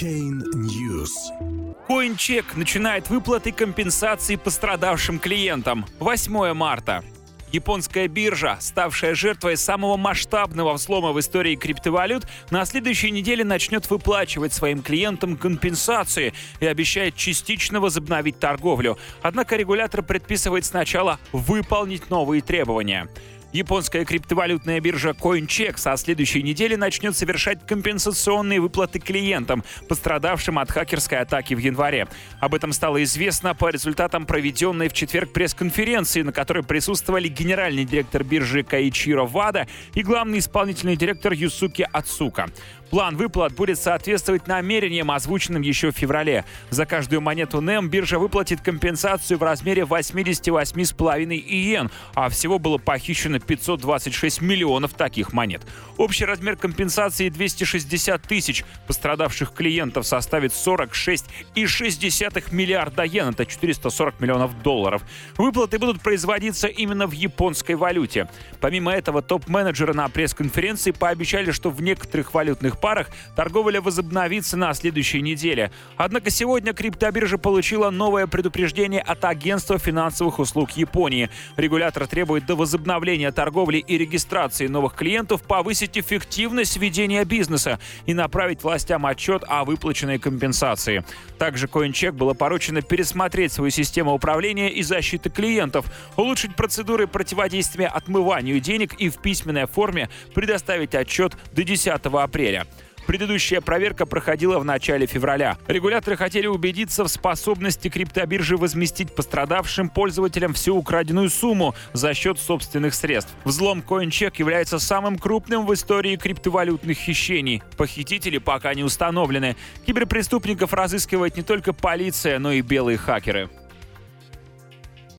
Chain News. CoinCheck начинает выплаты компенсации пострадавшим клиентам. 8 марта. Японская биржа, ставшая жертвой самого масштабного взлома в истории криптовалют, на следующей неделе начнет выплачивать своим клиентам компенсации и обещает частично возобновить торговлю. Однако регулятор предписывает сначала выполнить новые требования. Японская криптовалютная биржа CoinCheck со следующей недели начнет совершать компенсационные выплаты клиентам, пострадавшим от хакерской атаки в январе. Об этом стало известно по результатам проведенной в четверг пресс-конференции, на которой присутствовали генеральный директор биржи Каичиро Вада и главный исполнительный директор Юсуки Ацука. План выплат будет соответствовать намерениям, озвученным еще в феврале. За каждую монету NEM биржа выплатит компенсацию в размере 88,5 иен, а всего было похищено 526 миллионов таких монет. Общий размер компенсации 260 тысяч. Пострадавших клиентов составит 46,6 миллиарда йен, это 440 миллионов долларов. Выплаты будут производиться именно в японской валюте. Помимо этого, топ-менеджеры на пресс-конференции пообещали, что в некоторых валютных парах торговля возобновится на следующей неделе. Однако сегодня криптобиржа получила новое предупреждение от Агентства финансовых услуг Японии. Регулятор требует до возобновления торговли и регистрации новых клиентов повысить эффективность ведения бизнеса и направить властям отчет о выплаченной компенсации. Также CoinCheck было поручено пересмотреть свою систему управления и защиты клиентов, улучшить процедуры противодействия отмыванию денег и в письменной форме предоставить отчет до 10 апреля. Предыдущая проверка проходила в начале февраля. Регуляторы хотели убедиться в способности криптобиржи возместить пострадавшим пользователям всю украденную сумму за счет собственных средств. Взлом CoinCheck является самым крупным в истории криптовалютных хищений. Похитители пока не установлены. Киберпреступников разыскивает не только полиция, но и белые хакеры.